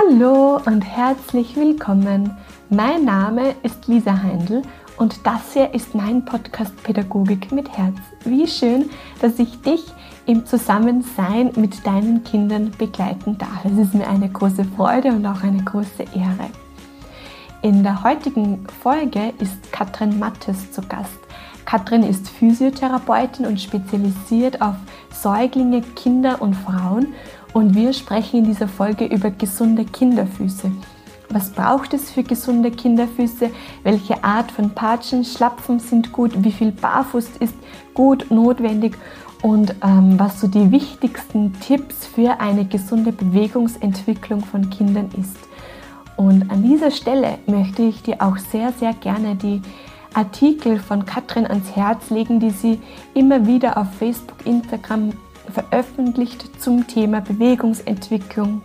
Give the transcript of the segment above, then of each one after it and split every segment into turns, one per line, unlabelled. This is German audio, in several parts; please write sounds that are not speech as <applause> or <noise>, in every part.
Hallo und herzlich willkommen. Mein Name ist Lisa Heindl und das hier ist mein Podcast Pädagogik mit Herz. Wie schön, dass ich dich im Zusammensein mit deinen Kindern begleiten darf. Es ist mir eine große Freude und auch eine große Ehre. In der heutigen Folge ist Katrin Mattes zu Gast. Katrin ist Physiotherapeutin und spezialisiert auf Säuglinge, Kinder und Frauen und wir sprechen in dieser Folge über gesunde Kinderfüße. Was braucht es für gesunde Kinderfüße? Welche Art von Patschen, Schlapfen sind gut? Wie viel Barfuß ist gut, notwendig? Und ähm, was so die wichtigsten Tipps für eine gesunde Bewegungsentwicklung von Kindern ist. Und an dieser Stelle möchte ich dir auch sehr, sehr gerne die Artikel von Katrin ans Herz legen, die sie immer wieder auf Facebook, Instagram veröffentlicht zum Thema Bewegungsentwicklung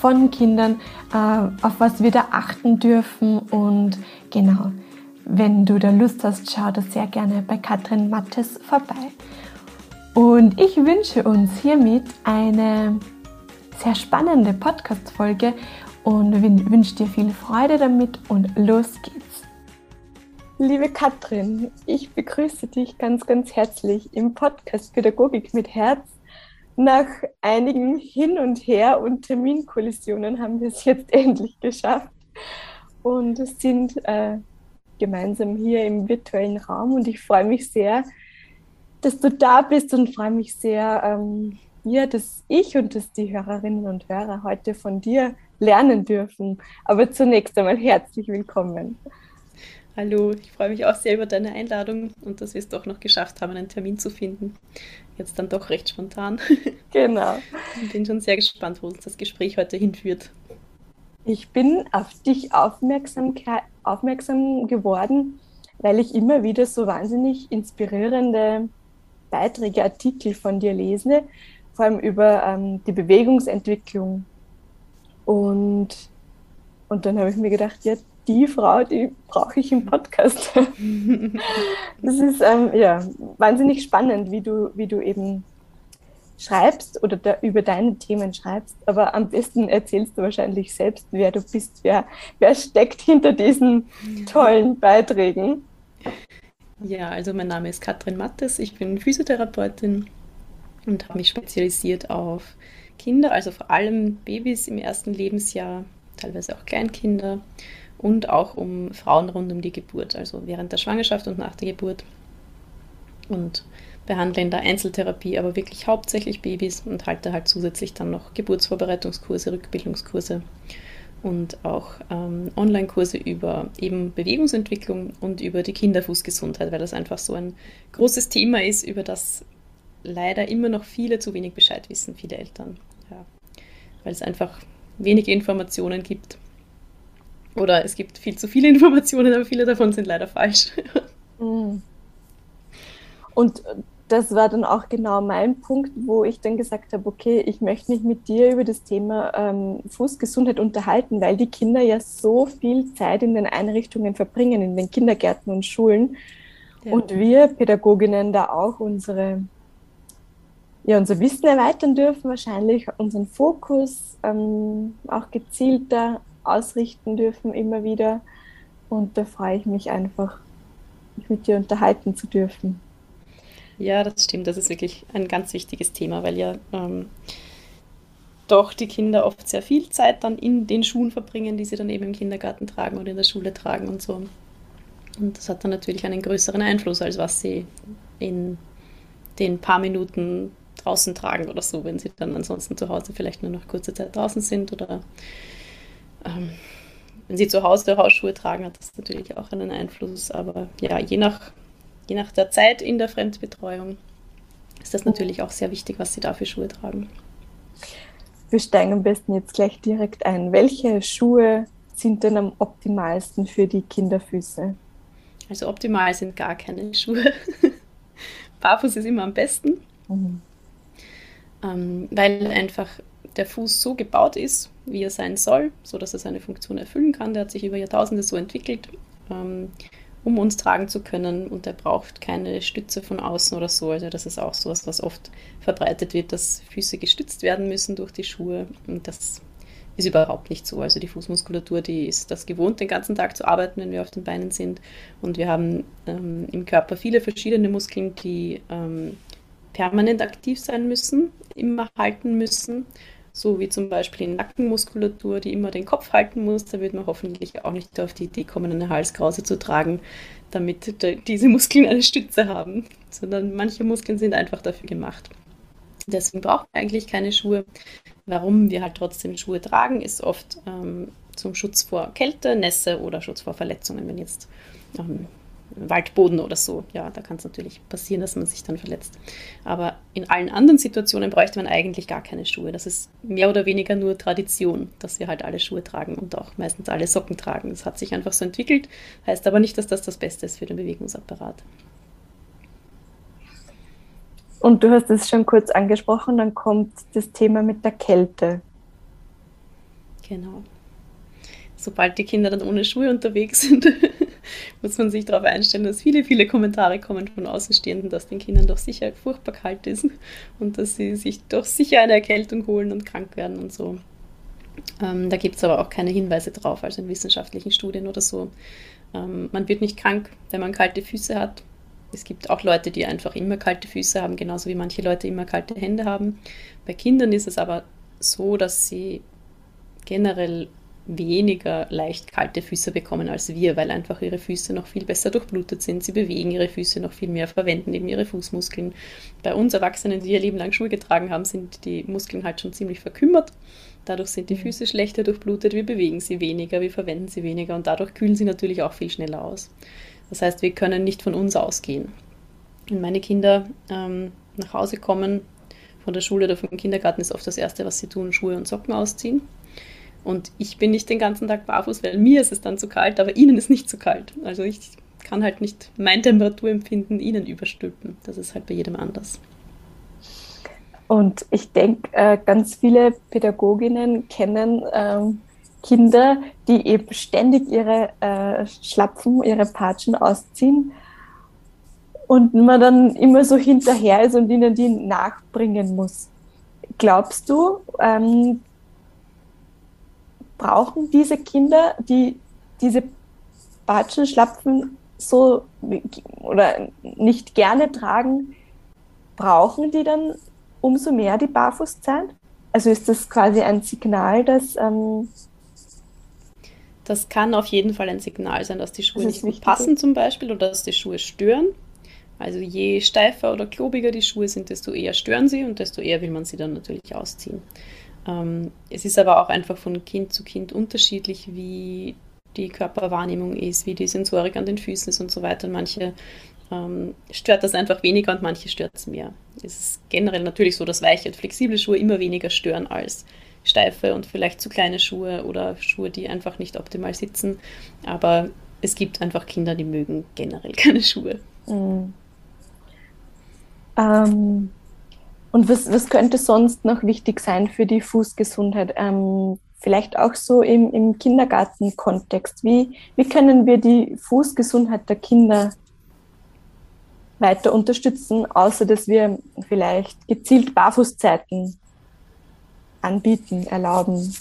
von Kindern, äh, auf was wir da achten dürfen. Und genau, wenn du da Lust hast, schau da sehr gerne bei Katrin Mattes vorbei. Und ich wünsche uns hiermit eine sehr spannende Podcast-Folge und wünsche dir viel Freude damit und los geht's. Liebe Katrin, ich begrüße dich ganz, ganz herzlich im Podcast Pädagogik mit Herz. Nach einigen Hin und Her und Terminkollisionen haben wir es jetzt <laughs> endlich geschafft und sind äh, gemeinsam hier im virtuellen Raum und ich freue mich sehr, dass du da bist und freue mich sehr, ähm, ja, dass ich und dass die Hörerinnen und Hörer heute von dir lernen dürfen. Aber zunächst einmal herzlich willkommen.
Hallo, ich freue mich auch sehr über deine Einladung und dass wir es doch noch geschafft haben, einen Termin zu finden. Jetzt dann doch recht spontan. <laughs>
Genau.
Ich bin schon sehr gespannt, wo uns das Gespräch heute hinführt.
Ich bin auf dich aufmerksam, aufmerksam geworden, weil ich immer wieder so wahnsinnig inspirierende Beiträge, Artikel von dir lese, vor allem über ähm, die Bewegungsentwicklung. Und, und dann habe ich mir gedacht, ja, die Frau, die brauche ich im Podcast. <laughs> das ist ähm, ja, wahnsinnig spannend, wie du, wie du eben schreibst oder da, über deine Themen schreibst. Aber am besten erzählst du wahrscheinlich selbst, wer du bist, wer, wer steckt hinter diesen tollen Beiträgen.
Ja, also mein Name ist Katrin Mattes, ich bin Physiotherapeutin und habe mich spezialisiert auf Kinder, also vor allem Babys im ersten Lebensjahr, teilweise auch Kleinkinder und auch um Frauen rund um die Geburt, also während der Schwangerschaft und nach der Geburt. Und behandle in der Einzeltherapie aber wirklich hauptsächlich Babys und halte halt zusätzlich dann noch Geburtsvorbereitungskurse, Rückbildungskurse und auch ähm, Online-Kurse über eben Bewegungsentwicklung und über die Kinderfußgesundheit, weil das einfach so ein großes Thema ist, über das leider immer noch viele zu wenig Bescheid wissen, viele Eltern. Ja. Weil es einfach wenige Informationen gibt oder es gibt viel zu viele <laughs> Informationen, aber viele davon sind leider falsch.
Mm. Und das war dann auch genau mein Punkt, wo ich dann gesagt habe, okay, ich möchte mich mit dir über das Thema ähm, Fußgesundheit unterhalten, weil die Kinder ja so viel Zeit in den Einrichtungen verbringen, in den Kindergärten und Schulen. Ja. Und wir Pädagoginnen da auch unsere, ja, unser Wissen erweitern dürfen, wahrscheinlich unseren Fokus ähm, auch gezielter ausrichten dürfen immer wieder. Und da freue ich mich einfach, mich mit dir unterhalten zu dürfen.
Ja, das stimmt. Das ist wirklich ein ganz wichtiges Thema, weil ja ähm, doch die Kinder oft sehr viel Zeit dann in den Schuhen verbringen, die sie dann eben im Kindergarten tragen oder in der Schule tragen und so. Und das hat dann natürlich einen größeren Einfluss, als was sie in den paar Minuten draußen tragen oder so, wenn sie dann ansonsten zu Hause vielleicht nur noch kurze Zeit draußen sind oder ähm, wenn sie zu Hause Hausschuhe tragen, hat das natürlich auch einen Einfluss. Aber ja, je nach, je nach der Zeit in der Fremdbetreuung ist das natürlich auch sehr wichtig, was sie da für Schuhe tragen.
Wir steigen am besten jetzt gleich direkt ein. Welche Schuhe sind denn am optimalsten für die Kinderfüße?
Also optimal sind gar keine Schuhe. <laughs> Barfuß ist immer am besten, mhm. ähm, weil einfach der Fuß so gebaut ist, wie er sein soll, so dass er seine Funktion erfüllen kann. Der hat sich über Jahrtausende so entwickelt, ähm, um uns tragen zu können und er braucht keine Stütze von außen oder so. Also das ist auch sowas, was oft verbreitet wird, dass Füße gestützt werden müssen durch die Schuhe und das ist überhaupt nicht so. Also die Fußmuskulatur, die ist das gewohnt, den ganzen Tag zu arbeiten, wenn wir auf den Beinen sind. Und wir haben ähm, im Körper viele verschiedene Muskeln, die ähm, permanent aktiv sein müssen, immer halten müssen. So wie zum Beispiel die Nackenmuskulatur, die immer den Kopf halten muss. Da wird man hoffentlich auch nicht auf die Idee kommen, eine Halskrause zu tragen, damit diese Muskeln eine Stütze haben, sondern manche Muskeln sind einfach dafür gemacht. Deswegen brauchen wir eigentlich keine Schuhe. Warum wir halt trotzdem Schuhe tragen, ist oft ähm, zum Schutz vor Kälte, Nässe oder Schutz vor Verletzungen, wenn jetzt ähm, Waldboden oder so, ja, da kann es natürlich passieren, dass man sich dann verletzt. Aber in allen anderen Situationen bräuchte man eigentlich gar keine Schuhe. Das ist mehr oder weniger nur Tradition, dass wir halt alle Schuhe tragen und auch meistens alle Socken tragen. Das hat sich einfach so entwickelt, heißt aber nicht, dass das das Beste ist für den Bewegungsapparat.
Und du hast es schon kurz angesprochen, dann kommt das Thema mit der Kälte.
Genau. Sobald die Kinder dann ohne Schuhe unterwegs <laughs> sind, <laughs> muss man sich darauf einstellen, dass viele, viele Kommentare kommen von Außenstehenden, dass den Kindern doch sicher furchtbar kalt ist <laughs> und dass sie sich doch sicher eine Erkältung holen und krank werden und so. Ähm, da gibt es aber auch keine Hinweise drauf, also in wissenschaftlichen Studien oder so. Ähm, man wird nicht krank, wenn man kalte Füße hat. Es gibt auch Leute, die einfach immer kalte Füße haben, genauso wie manche Leute immer kalte Hände haben. Bei Kindern ist es aber so, dass sie generell weniger leicht kalte Füße bekommen als wir, weil einfach ihre Füße noch viel besser durchblutet sind. Sie bewegen ihre Füße noch viel mehr, verwenden eben ihre Fußmuskeln. Bei uns Erwachsenen, die ihr Leben lang Schuhe getragen haben, sind die Muskeln halt schon ziemlich verkümmert. Dadurch sind die. Füße schlechter durchblutet, wir bewegen sie weniger, wir verwenden sie weniger und dadurch kühlen sie natürlich auch viel schneller aus. Das heißt, wir können nicht von uns ausgehen. Wenn meine Kinder ähm, nach Hause kommen von der Schule oder vom Kindergarten, ist oft das Erste, was sie tun, Schuhe und Socken ausziehen. Und ich bin nicht den ganzen Tag barfuß, weil mir ist es dann zu kalt, aber ihnen ist nicht zu kalt. Also ich kann halt nicht mein Temperaturempfinden ihnen überstülpen. Das ist halt bei jedem anders.
Und ich denke, äh, ganz viele Pädagoginnen kennen ähm, Kinder, die eben ständig ihre äh, Schlapfen, ihre Patschen ausziehen und man dann immer so hinterher ist und ihnen die nachbringen muss. Glaubst du, ähm, brauchen diese Kinder, die diese Batschen, Schlapfen so oder nicht gerne tragen, brauchen die dann umso mehr die Barfußzeit? Also ist das quasi ein Signal, dass. Ähm,
das kann auf jeden Fall ein Signal sein, dass die Schuhe nicht gut passen, zum Beispiel, oder dass die Schuhe stören. Also je steifer oder klobiger die Schuhe sind, desto eher stören sie und desto eher will man sie dann natürlich ausziehen. Ähm, es ist aber auch einfach von Kind zu Kind unterschiedlich, wie die Körperwahrnehmung ist, wie die Sensorik an den Füßen ist und so weiter. Manche ähm, stört das einfach weniger und manche stört es mehr. Es ist generell natürlich so, dass weiche und flexible Schuhe immer weniger stören als steife und vielleicht zu kleine Schuhe oder Schuhe, die einfach nicht optimal sitzen. Aber es gibt einfach Kinder, die mögen generell <laughs> keine Schuhe. Mhm.
Ähm, und was, was könnte sonst noch wichtig sein für die Fußgesundheit? Ähm, vielleicht auch so im, im Kindergartenkontext. Wie, wie können wir die Fußgesundheit der Kinder weiter unterstützen, außer dass wir vielleicht gezielt Barfußzeiten anbieten, erlauben?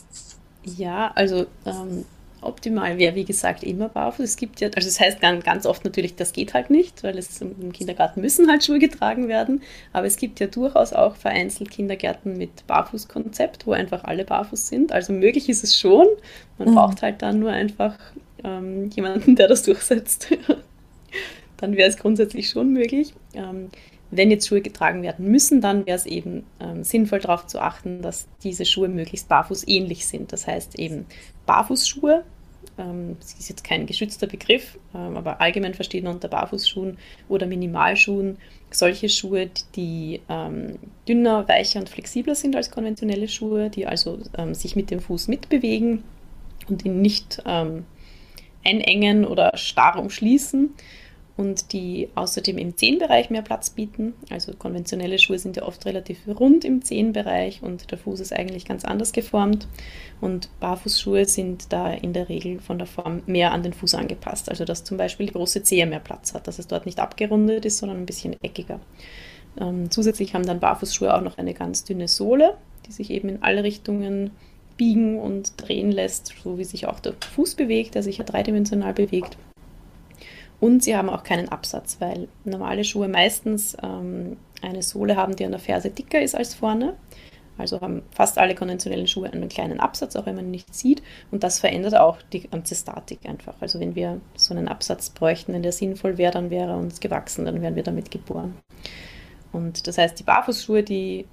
Ja, also ähm, optimal wäre, wie gesagt, immer barfuß. Es gibt ja, also es das heißt ganz, ganz oft natürlich, das geht halt nicht, weil es im Kindergarten müssen halt Schuhe getragen werden. Aber es gibt ja durchaus auch vereinzelt Kindergärten mit Barfußkonzept, wo einfach alle barfuß sind. Also möglich ist es schon. Man mhm. braucht halt dann nur einfach ähm, jemanden, der das durchsetzt. <laughs> dann wäre es grundsätzlich schon möglich. Ähm, wenn jetzt Schuhe getragen werden müssen, dann wäre es eben ähm, sinnvoll darauf zu achten, dass diese Schuhe möglichst barfuß ähnlich sind. Das heißt eben Barfußschuhe ähm, ist jetzt kein geschützter Begriff, ähm, aber allgemein versteht man unter Barfußschuhen oder Minimalschuhen solche Schuhe, die ähm, dünner, weicher und flexibler sind als konventionelle Schuhe, die also ähm, sich mit dem Fuß mitbewegen und ihn nicht ähm, einengen oder starr umschließen und die außerdem im Zehenbereich mehr Platz bieten. Also konventionelle Schuhe sind ja oft relativ rund im Zehenbereich und der Fuß ist eigentlich ganz anders geformt. Und Barfußschuhe sind da in der Regel von der Form mehr an den Fuß angepasst. Also dass zum Beispiel die große Zehe mehr Platz hat, dass es dort nicht abgerundet ist, sondern ein bisschen eckiger. Ähm, zusätzlich haben dann Barfußschuhe auch noch eine ganz dünne Sohle, die sich eben in alle Richtungen biegen und drehen lässt, so wie sich auch der Fuß bewegt, der sich ja dreidimensional bewegt. Und sie haben auch keinen Absatz, weil normale Schuhe meistens ähm, eine Sohle haben, die an der Ferse dicker ist als vorne. Also haben fast alle konventionellen Schuhe einen kleinen Absatz, auch wenn man ihn nicht sieht. Und das verändert auch die ganze Statik einfach. Also wenn wir so einen Absatz bräuchten, wenn der sinnvoll wäre, dann wäre er uns gewachsen, dann wären wir damit geboren. Und das heißt, die Barfußschuhe, die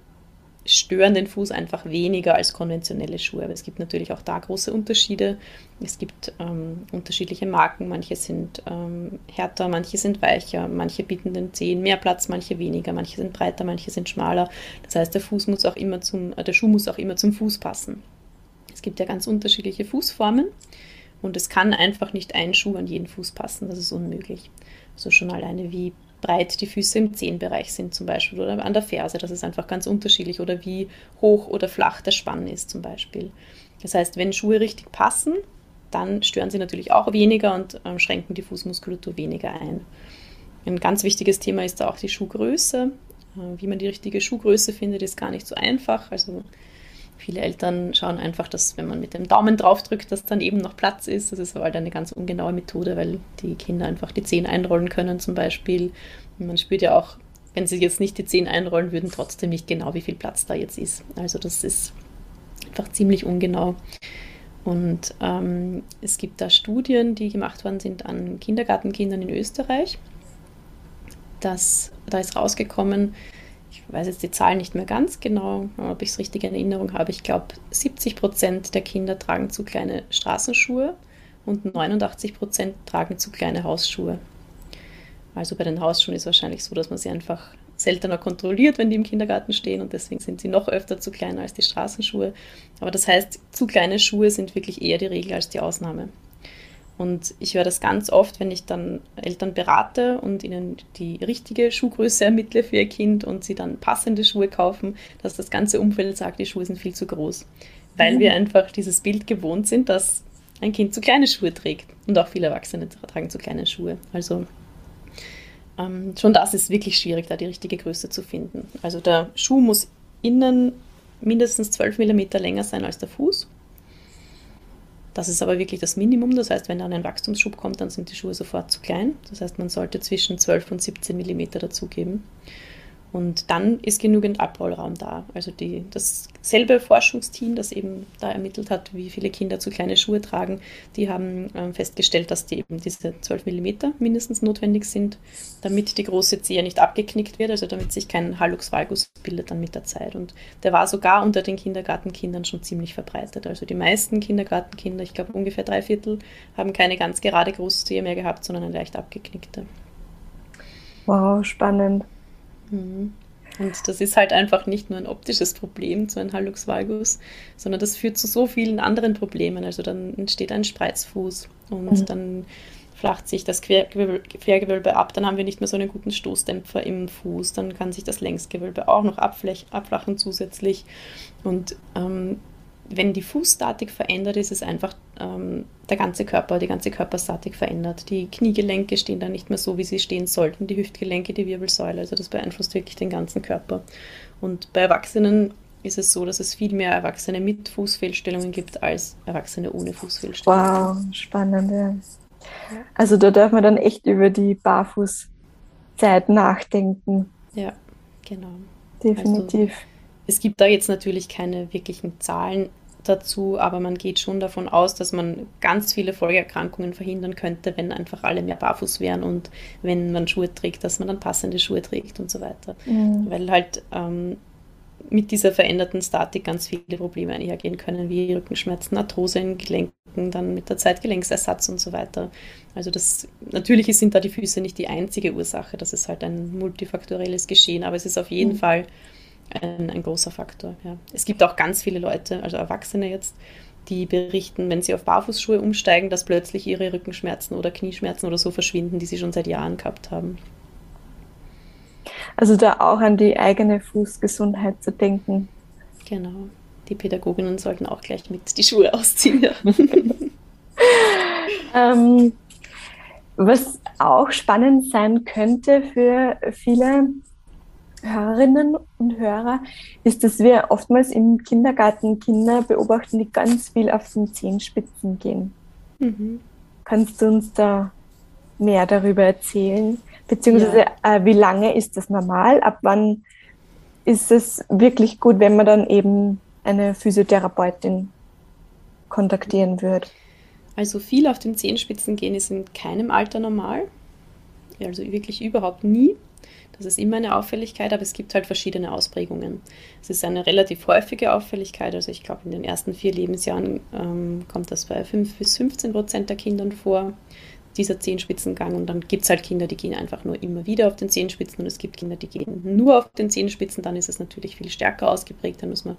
stören den Fuß einfach weniger als konventionelle Schuhe. Aber es gibt natürlich auch da große Unterschiede. Es gibt ähm, unterschiedliche Marken. Manche sind ähm, härter, manche sind weicher, manche bieten den Zehen mehr Platz, manche weniger, manche sind breiter, manche sind schmaler. Das heißt, der Fuß muss auch immer zum, äh, der Schuh muss auch immer zum Fuß passen. Es gibt ja ganz unterschiedliche Fußformen und es kann einfach nicht ein Schuh an jeden Fuß passen. Das ist unmöglich. Also schon alleine wie breit die Füße im Zehenbereich sind zum Beispiel oder an der Ferse. Das ist einfach ganz unterschiedlich oder wie hoch oder flach der Spann ist zum Beispiel. Das heißt, wenn Schuhe richtig passen, dann stören sie natürlich auch weniger und ähm, schränken die Fußmuskulatur weniger ein. Ein ganz wichtiges Thema ist da auch die Schuhgröße. Äh, wie man die richtige Schuhgröße findet, ist gar nicht so einfach. Also Viele Eltern schauen einfach, dass wenn man mit dem Daumen draufdrückt, dass dann eben noch Platz ist. Das ist aber halt eine ganz ungenaue Methode, weil die Kinder einfach die Zehen einrollen können zum Beispiel. Man spürt ja auch, wenn sie jetzt nicht die Zehen einrollen würden, trotzdem nicht genau, wie viel Platz da jetzt ist. Also das ist einfach ziemlich ungenau. Und ähm, es gibt da Studien, die gemacht worden sind an Kindergartenkindern in Österreich. Das, da ist rausgekommen, ich weiß jetzt die Zahlen nicht mehr ganz genau, ob ich es richtig in Erinnerung habe. Ich glaube, 70 Prozent der Kinder tragen zu kleine Straßenschuhe und 89 Prozent tragen zu kleine Hausschuhe. Also bei den Hausschuhen ist es wahrscheinlich so, dass man sie einfach seltener kontrolliert, wenn die im Kindergarten stehen und deswegen sind sie noch öfter zu klein als die Straßenschuhe. Aber das heißt, zu kleine Schuhe sind wirklich eher die Regel als die Ausnahme. Und ich höre das ganz oft, wenn ich dann Eltern berate und ihnen die richtige Schuhgröße ermittle für ihr Kind und sie dann passende Schuhe kaufen, dass das ganze Umfeld sagt, die Schuhe sind viel zu groß. Weil mhm. wir einfach dieses Bild gewohnt sind, dass ein Kind zu kleine Schuhe trägt. Und auch viele Erwachsene tragen zu kleine Schuhe. Also ähm, schon das ist wirklich schwierig, da die richtige Größe zu finden. Also der Schuh muss innen mindestens 12 mm länger sein als der Fuß. Das ist aber wirklich das Minimum. Das heißt, wenn dann ein Wachstumsschub kommt, dann sind die Schuhe sofort zu klein. Das heißt, man sollte zwischen 12 und 17 mm dazugeben. Und dann ist genügend Abrollraum da. Also die, dasselbe Forschungsteam, das eben da ermittelt hat, wie viele Kinder zu kleine Schuhe tragen, die haben ähm, festgestellt, dass die eben diese 12 mm mindestens notwendig sind, damit die große Zehe nicht abgeknickt wird, also damit sich kein Hallux valgus bildet dann mit der Zeit. Und der war sogar unter den Kindergartenkindern schon ziemlich verbreitet. Also die meisten Kindergartenkinder, ich glaube ungefähr drei Viertel, haben keine ganz gerade große Zehe mehr gehabt, sondern eine leicht abgeknickte.
Wow, spannend.
Mhm. Und das ist halt einfach nicht nur ein optisches Problem, so ein Hallux valgus, sondern das führt zu so vielen anderen Problemen. Also dann entsteht ein Spreizfuß und mhm. dann flacht sich das Quergewölbe ab, dann haben wir nicht mehr so einen guten Stoßdämpfer im Fuß, dann kann sich das Längsgewölbe auch noch abflachen zusätzlich. Und ähm, wenn die Fußstatik verändert ist, ist einfach ähm, der ganze Körper, die ganze Körperstatik verändert. Die Kniegelenke stehen dann nicht mehr so, wie sie stehen sollten, die Hüftgelenke, die Wirbelsäule. Also das beeinflusst wirklich den ganzen Körper. Und bei Erwachsenen ist es so, dass es viel mehr Erwachsene mit Fußfehlstellungen gibt als Erwachsene ohne Fußfehlstellungen.
Wow, spannend, ja. Also da darf man dann echt über die Barfußzeit nachdenken.
Ja, genau.
Definitiv.
Also, es gibt da jetzt natürlich keine wirklichen Zahlen dazu, aber man geht schon davon aus, dass man ganz viele Folgeerkrankungen verhindern könnte, wenn einfach alle mehr barfuß wären und wenn man Schuhe trägt, dass man dann passende Schuhe trägt und so weiter. Mhm. Weil halt ähm, mit dieser veränderten Statik ganz viele Probleme einhergehen können, wie Rückenschmerzen, Arthrose in Gelenken, dann mit der Zeit Gelenksersatz und so weiter. Also das natürlich sind da die Füße nicht die einzige Ursache, das ist halt ein multifaktorelles Geschehen, aber es ist auf jeden mhm. Fall ein, ein großer Faktor. Ja. Es gibt auch ganz viele Leute, also Erwachsene jetzt, die berichten, wenn sie auf Barfußschuhe umsteigen, dass plötzlich ihre Rückenschmerzen oder Knieschmerzen oder so verschwinden, die sie schon seit Jahren gehabt haben.
Also da auch an die eigene Fußgesundheit zu denken.
Genau. Die Pädagoginnen sollten auch gleich mit die Schuhe ausziehen. Ja. <laughs>
ähm, was auch spannend sein könnte für viele Hörerinnen und Hörer, ist, dass wir oftmals im Kindergarten Kinder beobachten, die ganz viel auf den Zehenspitzen gehen. Mhm. Kannst du uns da mehr darüber erzählen? Beziehungsweise, ja. äh, wie lange ist das normal? Ab wann ist es wirklich gut, wenn man dann eben eine Physiotherapeutin kontaktieren würde?
Also viel auf den Zehenspitzen gehen ist in keinem Alter normal. Also wirklich überhaupt nie. Das ist immer eine Auffälligkeit, aber es gibt halt verschiedene Ausprägungen. Es ist eine relativ häufige Auffälligkeit, also ich glaube in den ersten vier Lebensjahren ähm, kommt das bei 5 bis 15 Prozent der Kindern vor dieser Zehenspitzengang. Und dann gibt es halt Kinder, die gehen einfach nur immer wieder auf den Zehenspitzen und es gibt Kinder, die gehen nur auf den Zehenspitzen. Dann ist es natürlich viel stärker ausgeprägt. Dann muss man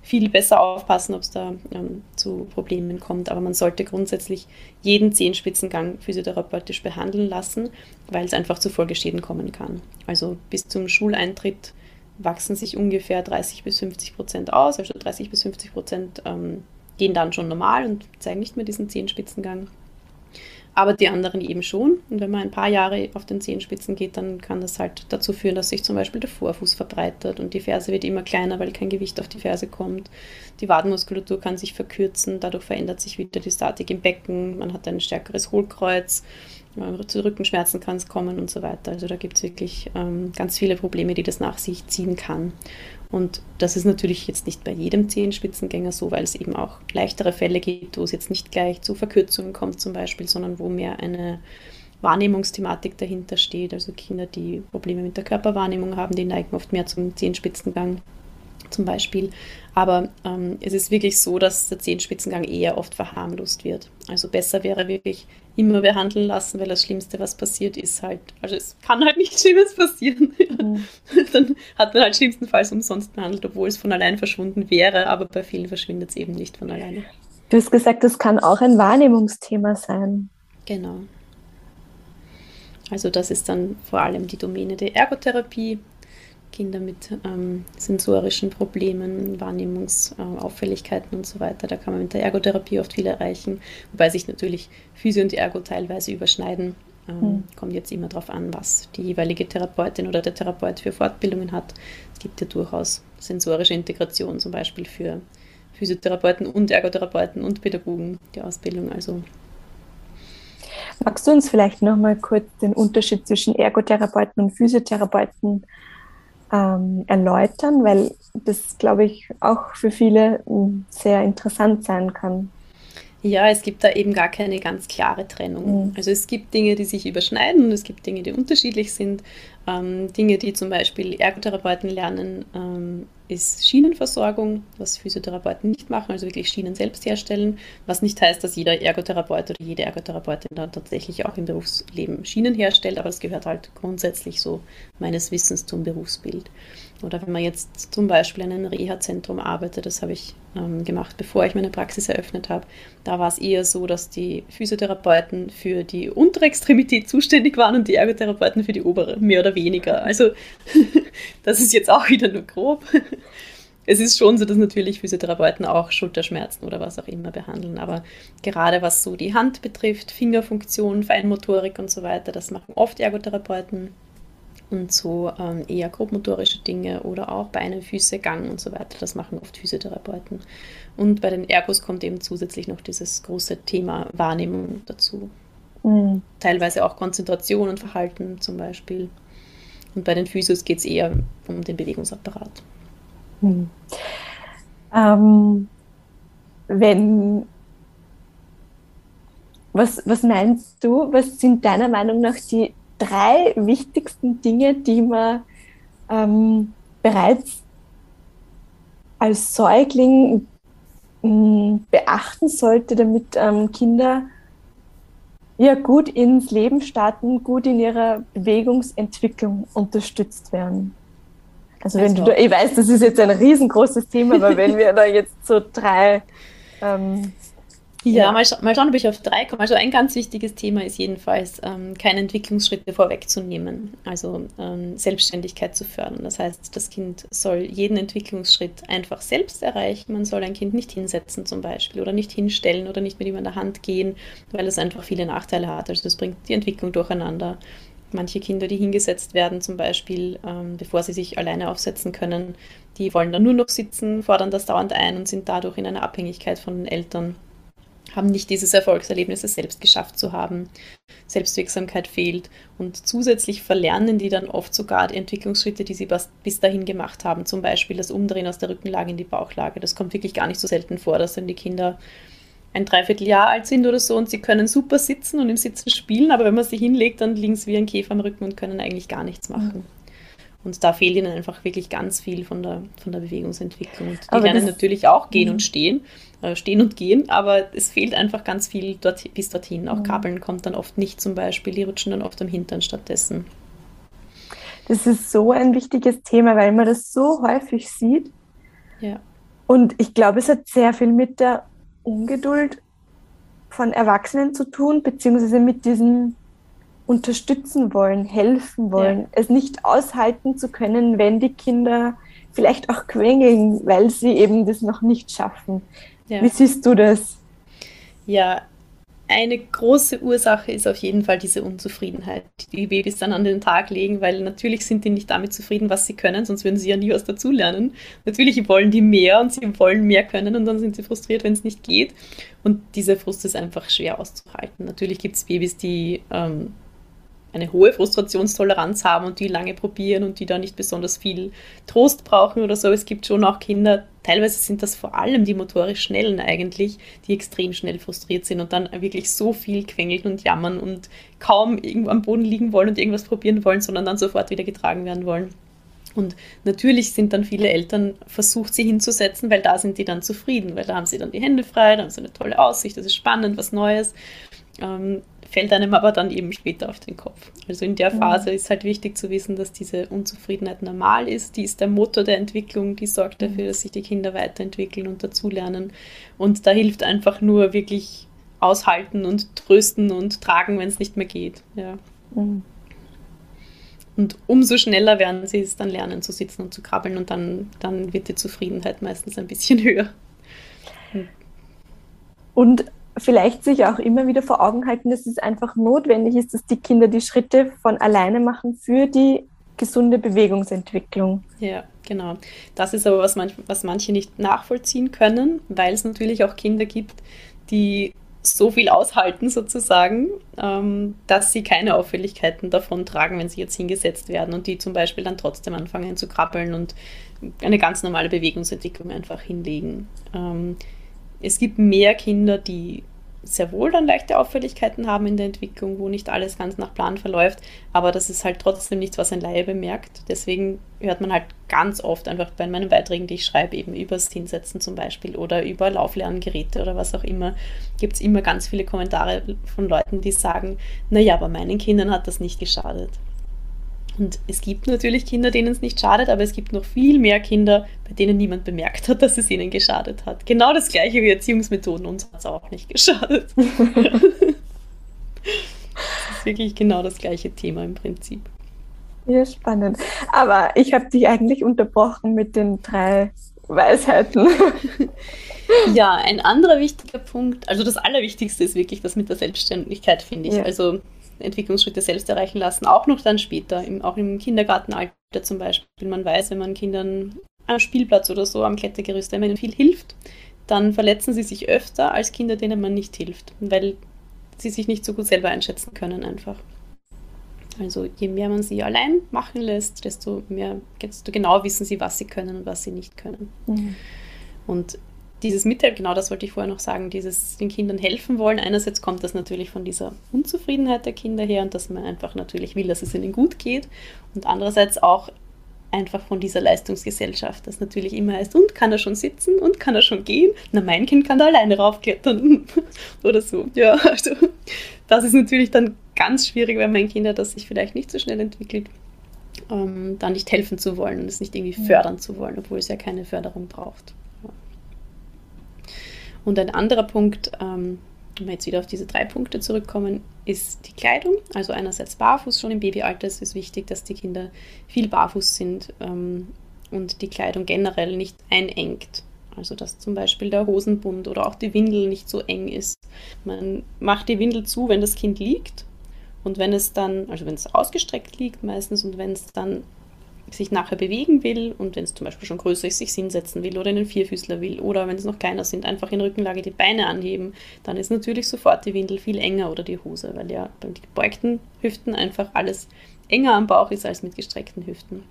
viel besser aufpassen, ob es da ähm, zu Problemen kommt. Aber man sollte grundsätzlich jeden Zehenspitzengang physiotherapeutisch behandeln lassen, weil es einfach zu Folgeschäden kommen kann. Also bis zum Schuleintritt wachsen sich ungefähr 30 bis 50 Prozent aus. Also 30 bis 50 Prozent ähm, gehen dann schon normal und zeigen nicht mehr diesen Zehenspitzengang aber die anderen eben schon. Und wenn man ein paar Jahre auf den Zehenspitzen geht, dann kann das halt dazu führen, dass sich zum Beispiel der Vorfuß verbreitert und die Ferse wird immer kleiner, weil kein Gewicht auf die Ferse kommt. Die Wadenmuskulatur kann sich verkürzen, dadurch verändert sich wieder die Statik im Becken, man hat ein stärkeres Hohlkreuz, zu Rückenschmerzen kann es kommen und so weiter. Also da gibt es wirklich ähm, ganz viele Probleme, die das nach sich ziehen kann. Und das ist natürlich jetzt nicht bei jedem Zehenspitzengänger so, weil es eben auch leichtere Fälle gibt, wo es jetzt nicht gleich zu Verkürzungen kommt zum Beispiel, sondern wo mehr eine Wahrnehmungsthematik dahinter steht. Also Kinder, die Probleme mit der Körperwahrnehmung haben, die neigen oft mehr zum Zehenspitzengang zum Beispiel. Aber ähm, es ist wirklich so, dass der Zehenspitzengang eher oft verharmlost wird. Also besser wäre wirklich immer behandeln lassen, weil das Schlimmste, was passiert, ist halt, also es kann halt nichts Schlimmes passieren. <laughs> Mhm. Dann hat man halt schlimmstenfalls umsonst behandelt, obwohl es von allein verschwunden wäre, aber bei vielen verschwindet es eben nicht von alleine.
Du hast gesagt, das kann auch ein Wahrnehmungsthema sein.
Genau. Also das ist dann vor allem die Domäne der Ergotherapie, Kinder mit ähm, sensorischen Problemen, Wahrnehmungsauffälligkeiten und so weiter. Da kann man mit der Ergotherapie oft viel erreichen, wobei sich natürlich Physio und Ergo teilweise überschneiden. Ähm, mhm. Kommt jetzt immer darauf an, was die jeweilige Therapeutin oder der Therapeut für Fortbildungen hat. Es gibt ja durchaus sensorische Integration, zum Beispiel für Physiotherapeuten und Ergotherapeuten und Pädagogen, die Ausbildung. Also
Magst du uns vielleicht noch mal kurz den Unterschied zwischen Ergotherapeuten und Physiotherapeuten ähm, erläutern, weil das, glaube ich, auch für viele hm, sehr interessant sein kann.
Ja, es gibt da eben gar keine ganz klare Trennung. Mhm. Also es gibt Dinge, die sich überschneiden und es gibt Dinge, die unterschiedlich sind. Ähm, Dinge, die zum Beispiel Ergotherapeuten lernen, ähm, ist Schienenversorgung, was Physiotherapeuten nicht machen, also wirklich Schienen selbst herstellen, was nicht heißt, dass jeder Ergotherapeut oder jede Ergotherapeutin dann tatsächlich auch im Berufsleben Schienen herstellt, aber es gehört halt grundsätzlich so meines Wissens zum Berufsbild. Oder wenn man jetzt zum Beispiel in einem Reha-Zentrum arbeitet, das habe ich ähm, gemacht, bevor ich meine Praxis eröffnet habe, da war es eher so, dass die Physiotherapeuten für die untere Extremität zuständig waren und die Ergotherapeuten für die obere, mehr oder weniger. Also <laughs> das ist jetzt auch wieder nur grob. Es ist schon so, dass natürlich Physiotherapeuten auch Schulterschmerzen oder was auch immer behandeln, aber gerade was so die Hand betrifft, Fingerfunktion, Feinmotorik und so weiter, das machen oft Ergotherapeuten und so ähm, eher grobmotorische Dinge oder auch Beine, Füße, Gang und so weiter, das machen oft Physiotherapeuten. Und bei den Ergos kommt eben zusätzlich noch dieses große Thema Wahrnehmung dazu. Mhm. Teilweise auch Konzentration und Verhalten zum Beispiel. Und bei den Physios geht es eher um den Bewegungsapparat.
Hm. Ähm, wenn, was, was meinst du, was sind deiner Meinung nach die drei wichtigsten Dinge, die man ähm, bereits als Säugling hm, beachten sollte, damit ähm, Kinder ja, gut ins Leben starten, gut in ihrer Bewegungsentwicklung unterstützt werden. Also wenn also, du, da, ich weiß, das ist jetzt ein riesengroßes Thema, aber wenn wir da jetzt so drei ähm,
ja, Mal, scha mal, schauen, ob ich auf drei komme. Also ein ganz wichtiges Thema ist jedenfalls, ähm, keine Entwicklungsschritte vorwegzunehmen, also ähm, Selbstständigkeit zu fördern. Das heißt, das Kind soll jeden Entwicklungsschritt einfach selbst erreichen. Man soll ein Kind nicht hinsetzen zum Beispiel oder nicht hinstellen oder nicht mit ihm an der Hand gehen, weil es einfach viele Nachteile hat. Also das bringt die Entwicklung durcheinander. Manche Kinder, die hingesetzt werden, zum Beispiel, ähm, bevor sie sich alleine aufsetzen können, die wollen dann nur noch sitzen, fordern das dauernd ein und sind dadurch in einer Abhängigkeit von den Eltern, haben nicht dieses Erfolgserlebnis, es selbst geschafft zu haben. Selbstwirksamkeit fehlt und zusätzlich verlernen die dann oft sogar die Entwicklungsschritte, die sie bis dahin gemacht haben, zum Beispiel das Umdrehen aus der Rückenlage in die Bauchlage. Das kommt wirklich gar nicht so selten vor, dass dann die Kinder ein Dreivierteljahr alt sind oder so und sie können super sitzen und im Sitzen spielen, aber wenn man sie hinlegt, dann liegen sie wie ein Käfer am Rücken und können eigentlich gar nichts machen. Und da fehlt ihnen einfach wirklich ganz viel von der, von der Bewegungsentwicklung. Und die aber lernen natürlich auch gehen und mhm. stehen, äh, stehen und gehen, aber es fehlt einfach ganz viel dort, bis dorthin. Auch mhm. Kabeln kommt dann oft nicht zum Beispiel, die rutschen dann oft am Hintern stattdessen.
Das ist so ein wichtiges Thema, weil man das so häufig sieht.
Ja.
Und ich glaube, es hat sehr viel mit der Ungeduld von Erwachsenen zu tun, beziehungsweise mit diesem unterstützen wollen, helfen wollen, ja. es nicht aushalten zu können, wenn die Kinder vielleicht auch quengeln, weil sie eben das noch nicht schaffen. Ja. Wie siehst du das?
Ja, eine große Ursache ist auf jeden Fall diese Unzufriedenheit, die die Babys dann an den Tag legen, weil natürlich sind die nicht damit zufrieden, was sie können, sonst würden sie ja nie was dazulernen. Natürlich wollen die mehr und sie wollen mehr können und dann sind sie frustriert, wenn es nicht geht. Und dieser Frust ist einfach schwer auszuhalten. Natürlich gibt es Babys, die ähm, eine hohe Frustrationstoleranz haben und die lange probieren und die da nicht besonders viel Trost brauchen oder so. Es gibt schon auch Kinder, teilweise sind das vor allem die motorisch Schnellen eigentlich, die extrem schnell frustriert sind und dann wirklich so viel quengeln und jammern und kaum irgendwo am Boden liegen wollen und irgendwas probieren wollen, sondern dann sofort wieder getragen werden wollen. Und natürlich sind dann viele Eltern versucht, sie hinzusetzen, weil da sind die dann zufrieden, weil da haben sie dann die Hände frei, da haben sie eine tolle Aussicht, das ist spannend, was Neues. Ähm, fällt einem aber dann eben später auf den Kopf. Also in der mhm. Phase mhm. ist halt wichtig zu wissen, dass diese Unzufriedenheit normal ist. Die ist der Motor der Entwicklung, die sorgt mhm. dafür, dass sich die Kinder weiterentwickeln und dazulernen. Und da hilft einfach nur wirklich aushalten und trösten und tragen, wenn es nicht mehr geht. Ja. Mhm. Und umso schneller werden sie es dann lernen zu sitzen und zu krabbeln und dann, dann wird die Zufriedenheit meistens ein bisschen <laughs> höher.
Und vielleicht sich auch immer wieder vor Augen halten, dass es einfach notwendig ist, dass die Kinder die Schritte von alleine machen für die gesunde Bewegungsentwicklung.
Ja, genau. Das ist aber, was, manch, was manche nicht nachvollziehen können, weil es natürlich auch Kinder gibt, die so viel aushalten sozusagen, ähm, dass sie keine Auffälligkeiten davon tragen, wenn sie jetzt hingesetzt werden und die zum Beispiel dann trotzdem anfangen zu krabbeln und eine ganz normale Bewegungsentwicklung einfach hinlegen. Ähm, es gibt mehr Kinder, die sehr wohl dann leichte Auffälligkeiten haben in der Entwicklung, wo nicht alles ganz nach Plan verläuft, aber das ist halt trotzdem nichts, was ein Laie bemerkt. Deswegen hört man halt ganz oft einfach bei meinen Beiträgen, die ich schreibe, eben übers Hinsetzen zum Beispiel oder über Lauflerngeräte oder was auch immer, gibt es immer ganz viele Kommentare von Leuten, die sagen, naja, aber meinen Kindern hat das nicht geschadet. Und es gibt natürlich Kinder, denen es nicht schadet, aber es gibt noch viel mehr Kinder, bei denen niemand bemerkt hat, dass es ihnen geschadet hat. Genau das gleiche wie Erziehungsmethoden, uns hat es auch nicht geschadet. <laughs> das ist wirklich genau das gleiche Thema im Prinzip.
Ja, spannend. Aber ich habe dich eigentlich unterbrochen mit den drei Weisheiten. <laughs>
ja, ein anderer wichtiger Punkt, also das Allerwichtigste ist wirklich das mit der Selbstständigkeit, finde ich. Ja. Also Entwicklungsschritte selbst erreichen lassen, auch noch dann später, im, auch im Kindergartenalter zum Beispiel. Man weiß, wenn man Kindern am Spielplatz oder so am Klettergerüst, wenn man ihnen viel hilft, dann verletzen sie sich öfter als Kinder, denen man nicht hilft, weil sie sich nicht so gut selber einschätzen können einfach. Also je mehr man sie allein machen lässt, desto mehr, desto genau wissen sie, was sie können und was sie nicht können. Mhm. Und dieses Mitteil, genau das wollte ich vorher noch sagen, dieses den Kindern helfen wollen. Einerseits kommt das natürlich von dieser Unzufriedenheit der Kinder her und dass man einfach natürlich will, dass es ihnen gut geht. Und andererseits auch einfach von dieser Leistungsgesellschaft, das natürlich immer heißt, und kann er schon sitzen und kann er schon gehen? Na, mein Kind kann da alleine raufklettern <laughs> oder so. Ja, also das ist natürlich dann ganz schwierig, wenn mein Kind, das sich vielleicht nicht so schnell entwickelt, ähm, da nicht helfen zu wollen und es nicht irgendwie fördern zu wollen, obwohl es ja keine Förderung braucht. Und ein anderer Punkt, ähm, wenn wir jetzt wieder auf diese drei Punkte zurückkommen, ist die Kleidung. Also einerseits barfuß schon im Babyalter. Es ist wichtig, dass die Kinder viel barfuß sind ähm, und die Kleidung generell nicht einengt. Also dass zum Beispiel der Hosenbund oder auch die Windel nicht so eng ist. Man macht die Windel zu, wenn das Kind liegt Und wenn es dann, also wenn es ausgestreckt liegt meistens und wenn es dann sich nachher bewegen will und wenn es zum Beispiel schon größer ist, sich hinsetzen will oder in den Vierfüßler will oder wenn es noch kleiner sind, einfach in Rückenlage die Beine anheben, dann ist natürlich sofort die Windel viel enger oder die Hose, weil ja bei gebeugten Hüften einfach alles enger am Bauch ist als mit gestreckten Hüften.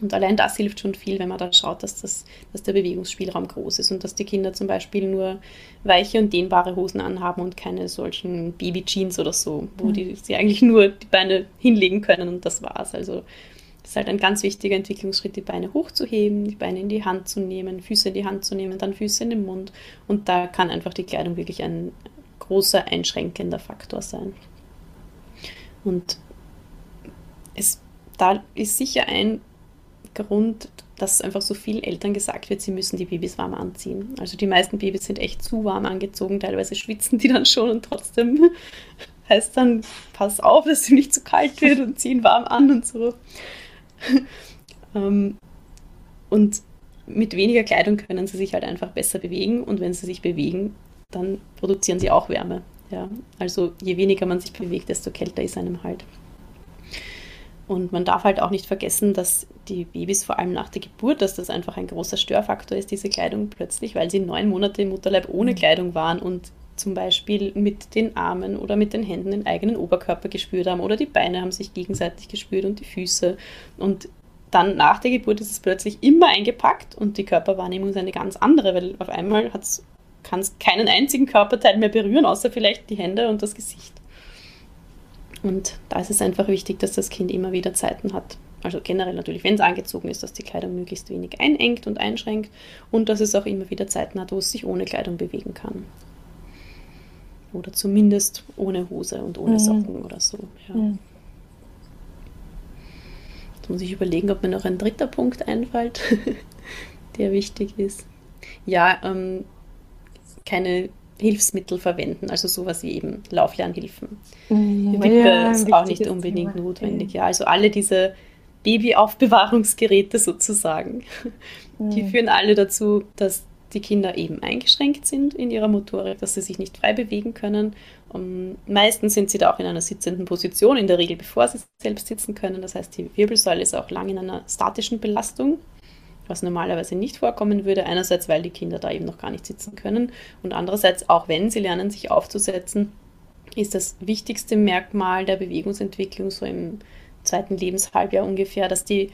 Und allein das hilft schon viel, wenn man da schaut, dass, das, dass der Bewegungsspielraum groß ist und dass die Kinder zum Beispiel nur weiche und dehnbare Hosen anhaben und keine solchen Baby-Jeans oder so, wo mhm. die, sie eigentlich nur die Beine hinlegen können und das war's. Also es ist halt ein ganz wichtiger Entwicklungsschritt, die Beine hochzuheben, die Beine in die Hand zu nehmen, Füße in die Hand zu nehmen, dann Füße in den Mund. Und da kann einfach die Kleidung wirklich ein großer einschränkender Faktor sein. Und es, da ist sicher ein Grund, dass einfach so vielen Eltern gesagt wird, sie müssen die Babys warm anziehen. Also die meisten Babys sind echt zu warm angezogen, teilweise schwitzen die dann schon und trotzdem <laughs> heißt dann, pass auf, dass sie nicht zu kalt wird und ziehen warm an und so. <laughs> Ähm, und mit weniger Kleidung können sie sich halt einfach besser bewegen und wenn sie sich bewegen, dann produzieren sie auch Wärme. Ja? Also je weniger man sich bewegt, desto kälter ist einem halt. Und man darf halt auch nicht vergessen, dass die Babys vor allem nach der Geburt, dass das einfach ein großer Störfaktor ist, diese Kleidung plötzlich, weil sie neun Monate im Mutterleib ohne mhm. Kleidung waren und zum Beispiel mit den Armen oder mit den Händen den eigenen Oberkörper gespürt haben oder die Beine haben sich gegenseitig gespürt und die Füße. Und dann nach der Geburt ist es plötzlich immer eingepackt und die Körperwahrnehmung ist eine ganz andere, weil auf einmal kann es keinen einzigen Körperteil mehr berühren, außer vielleicht die Hände und das Gesicht. Und da ist es einfach wichtig, dass das Kind immer wieder Zeiten hat. Also generell natürlich, wenn es angezogen ist, dass die Kleidung möglichst wenig einengt und einschränkt und dass es auch immer wieder Zeiten hat, wo es sich ohne Kleidung bewegen kann. Oder zumindest ohne Hose und ohne mhm. Socken oder so. Ja. Mhm. Jetzt muss ich überlegen, ob mir noch ein dritter Punkt einfällt, <laughs> der wichtig ist. Ja, ähm, keine Hilfsmittel verwenden, also sowas wie eben Lauflernhilfen. Mhm, Wippe ja, ist auch nicht unbedingt Thema. notwendig. Ja, also alle diese Babyaufbewahrungsgeräte sozusagen, <laughs> mhm. die führen alle dazu, dass die Kinder eben eingeschränkt sind in ihrer Motorik, dass sie sich nicht frei bewegen können. Um, meistens sind sie da auch in einer sitzenden Position, in der Regel bevor sie selbst sitzen können. Das heißt, die Wirbelsäule ist auch lang in einer statischen Belastung was normalerweise nicht vorkommen würde. Einerseits, weil die Kinder da eben noch gar nicht sitzen können und andererseits, auch wenn sie lernen, sich aufzusetzen, ist das wichtigste Merkmal der Bewegungsentwicklung so im zweiten Lebenshalbjahr ungefähr, dass die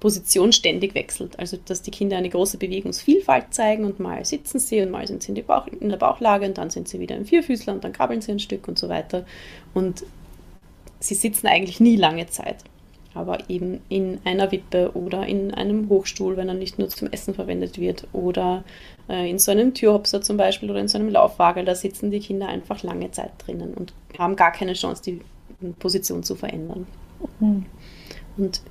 Position ständig wechselt. Also dass die Kinder eine große Bewegungsvielfalt zeigen und mal sitzen sie und mal sind sie in, Bauch, in der Bauchlage und dann sind sie wieder im Vierfüßler und dann krabbeln sie ein Stück und so weiter. Und sie sitzen eigentlich nie lange Zeit aber eben in einer Wippe oder in einem Hochstuhl, wenn er nicht nur zum Essen verwendet wird oder äh, in so einem Türhopser zum Beispiel oder in so einem Laufwagel, da sitzen die Kinder einfach lange Zeit drinnen und haben gar keine Chance, die Position zu verändern. Mhm. Und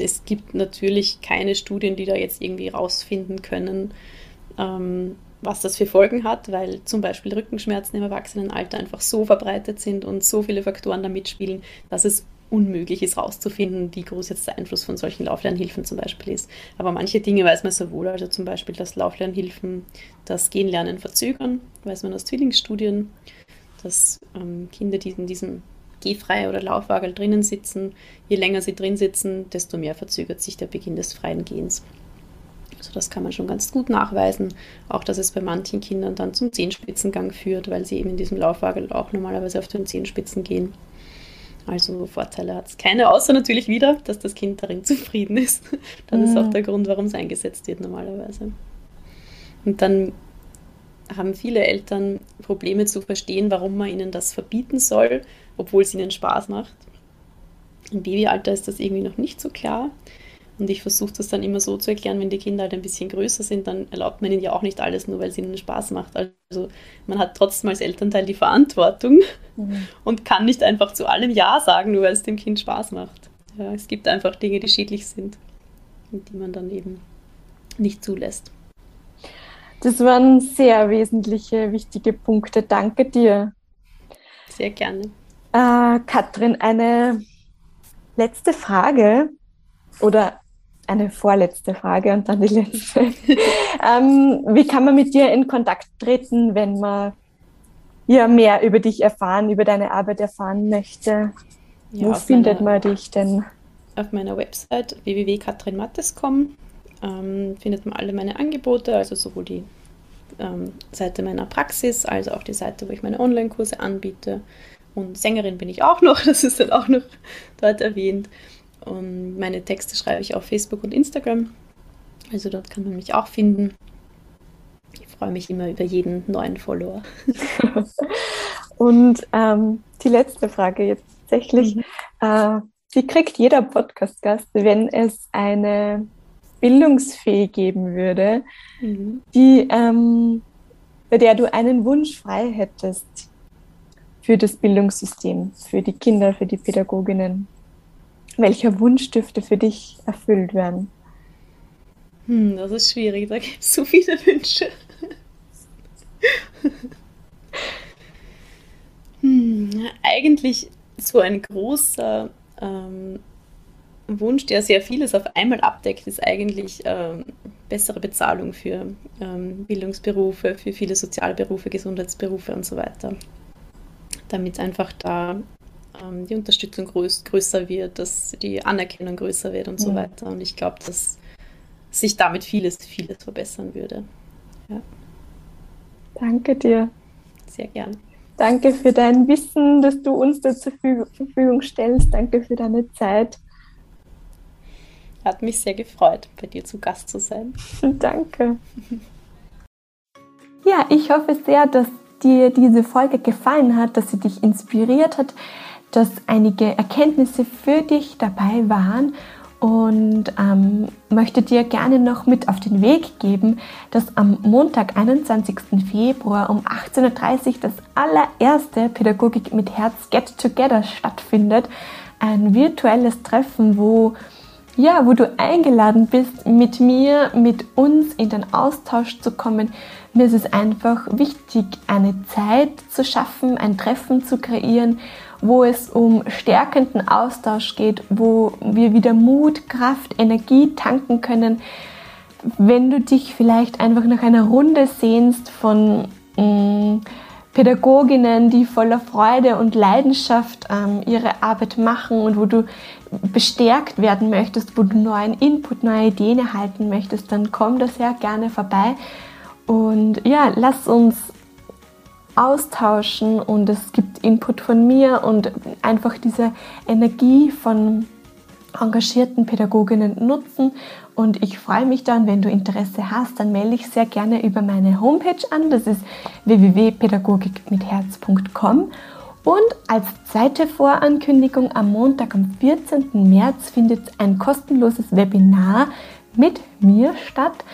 es gibt natürlich keine Studien, die da jetzt irgendwie rausfinden können, ähm, was das für Folgen hat, weil zum Beispiel Rückenschmerzen im Erwachsenenalter einfach so verbreitet sind und so viele Faktoren da mitspielen, dass es unmöglich ist herauszufinden, wie groß jetzt der Einfluss von solchen Lauflernhilfen zum Beispiel ist. Aber manche Dinge weiß man sehr wohl, also zum Beispiel, dass Lauflernhilfen das Genlernen verzögern, weiß man aus Zwillingsstudien, dass ähm, Kinder, die in diesem Gehfrei oder Laufwagel drinnen sitzen, je länger sie drin sitzen, desto mehr verzögert sich der Beginn des freien Gehens. Also das kann man schon ganz gut nachweisen. Auch, dass es bei manchen Kindern dann zum Zehenspitzengang führt, weil sie eben in diesem Laufwagel auch normalerweise auf den Zehenspitzen gehen. Also Vorteile hat es keine, außer natürlich wieder, dass das Kind darin zufrieden ist. <laughs> Das mhm. ist auch der Grund, warum es eingesetzt wird normalerweise. Und dann haben viele Eltern Probleme zu verstehen, warum man ihnen das verbieten soll, obwohl es ihnen Spaß macht. Im Babyalter ist das irgendwie noch nicht so klar. Und ich versuche das dann immer so zu erklären, wenn die Kinder halt ein bisschen größer sind, dann erlaubt man ihnen ja auch nicht alles, nur weil es ihnen Spaß macht. Also man hat trotzdem als Elternteil die Verantwortung mhm. und kann nicht einfach zu allem Ja sagen, nur weil es dem Kind Spaß macht. Ja, es gibt einfach Dinge, die schädlich sind und die man dann eben nicht zulässt.
Das waren sehr wesentliche, wichtige Punkte. Danke dir.
Sehr gerne.
Äh, Katrin, eine letzte Frage oder eine vorletzte Frage und dann die letzte. <laughs> ähm, wie kann man mit dir in Kontakt treten, wenn man ja mehr über dich erfahren, über deine Arbeit erfahren möchte? Ja, Wo findet meiner, man dich denn?
Auf meiner Website www.katrinmattes.com ähm, findet man alle meine Angebote, also sowohl die ähm, Seite meiner Praxis als auch die Seite, wo ich meine Online-Kurse anbiete. Und Sängerin bin ich auch noch, <laughs> das ist dann auch noch dort erwähnt. Und meine Texte schreibe ich auf Facebook und Instagram. Also dort kann man mich auch finden. Ich freue mich immer über jeden neuen Follower. <laughs>
und ähm, die letzte Frage jetzt tatsächlich. Mhm. Äh, die kriegt jeder Podcast-Gast, wenn es eine Bildungsfee geben würde, mhm. die, ähm, bei der du einen Wunsch frei hättest für das Bildungssystem, für die Kinder, für die Pädagoginnen. Welcher Wunsch dürfte für dich erfüllt werden?
Hm, das ist schwierig, da gibt es so viele Wünsche. <laughs> hm, eigentlich so ein großer ähm, Wunsch, der sehr vieles auf einmal abdeckt, ist eigentlich ähm, bessere Bezahlung für ähm, Bildungsberufe, für viele Sozialberufe, Gesundheitsberufe und so weiter. Damit einfach da ähm, die Unterstützung größ größer wird, dass die Anerkennung größer wird und ja. so weiter. Und ich glaube, dass sich damit vieles, vieles verbessern würde. Ja.
Danke dir.
Sehr gern.
Danke für dein Wissen, das du uns da zur Verfügung stellst. Danke für deine Zeit.
Hat mich sehr gefreut, bei dir zu Gast zu sein. <laughs>
Danke. Ja, ich hoffe sehr, dass dir diese Folge gefallen hat, dass sie dich inspiriert hat, dass einige Erkenntnisse für dich dabei waren und ähm, möchte dir gerne noch mit auf den Weg geben, dass am Montag, 21. Februar um 18.30 Uhr das allererste Pädagogik mit Herz Get Together stattfindet. Ein virtuelles Treffen, wo ja, wo du eingeladen bist, mit mir, mit uns in den Austausch zu kommen. Mir ist es einfach wichtig, eine Zeit zu schaffen, ein Treffen zu kreieren, wo es um stärkenden Austausch geht, wo wir wieder Mut, Kraft, Energie tanken können. Wenn du dich vielleicht einfach nach einer Runde sehnst von mh, mm, Pädagoginnen, die voller Freude und Leidenschaft ähm, ihre Arbeit machen und wo du bestärkt werden möchtest, wo du neuen Input, neue Ideen erhalten möchtest, dann komm da sehr gerne vorbei. Und ja, lass uns austauschen und es gibt Input von mir und einfach diese Energie von engagierten Pädagoginnen nutzen. Und ich freue mich dann, wenn du Interesse hast, dann melde dich sehr gerne über meine Homepage an. Das ist www.pädagogikmitherz.com. Und als zweite Vorankündigung am Montag, am 14. März, findet ein kostenloses Webinar mit mir statt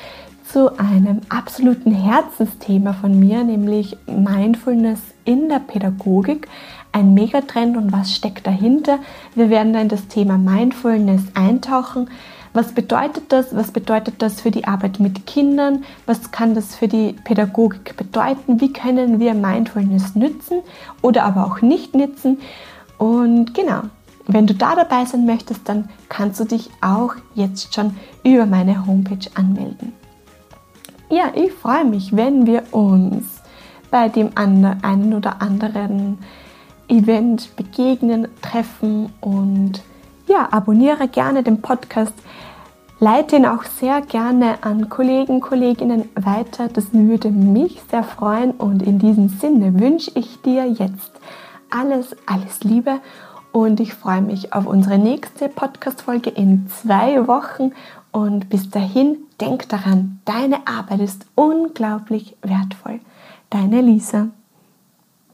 zu einem absoluten Herzensthema von mir, nämlich Mindfulness in der Pädagogik. Ein Megatrend und was steckt dahinter? Wir werden dann das Thema Mindfulness eintauchen. Was bedeutet das? Was bedeutet das für die Arbeit mit Kindern? Was kann das für die Pädagogik bedeuten? Wie können wir Mindfulness nützen oder aber auch nicht nützen? Und genau, wenn du da dabei sein möchtest, dann kannst du dich auch jetzt schon über meine Homepage anmelden. Ja, ich freue mich, wenn wir uns bei dem einen oder anderen Event begegnen, treffen und ja, abonniere gerne den Podcast, leite ihn auch sehr gerne an Kollegen, Kolleginnen weiter. Das würde mich sehr freuen und in diesem Sinne wünsche ich dir jetzt alles, alles Liebe und ich freue mich auf unsere nächste Podcast-Folge in zwei Wochen und bis dahin, denk daran, deine Arbeit ist unglaublich wertvoll. Deine Lisa.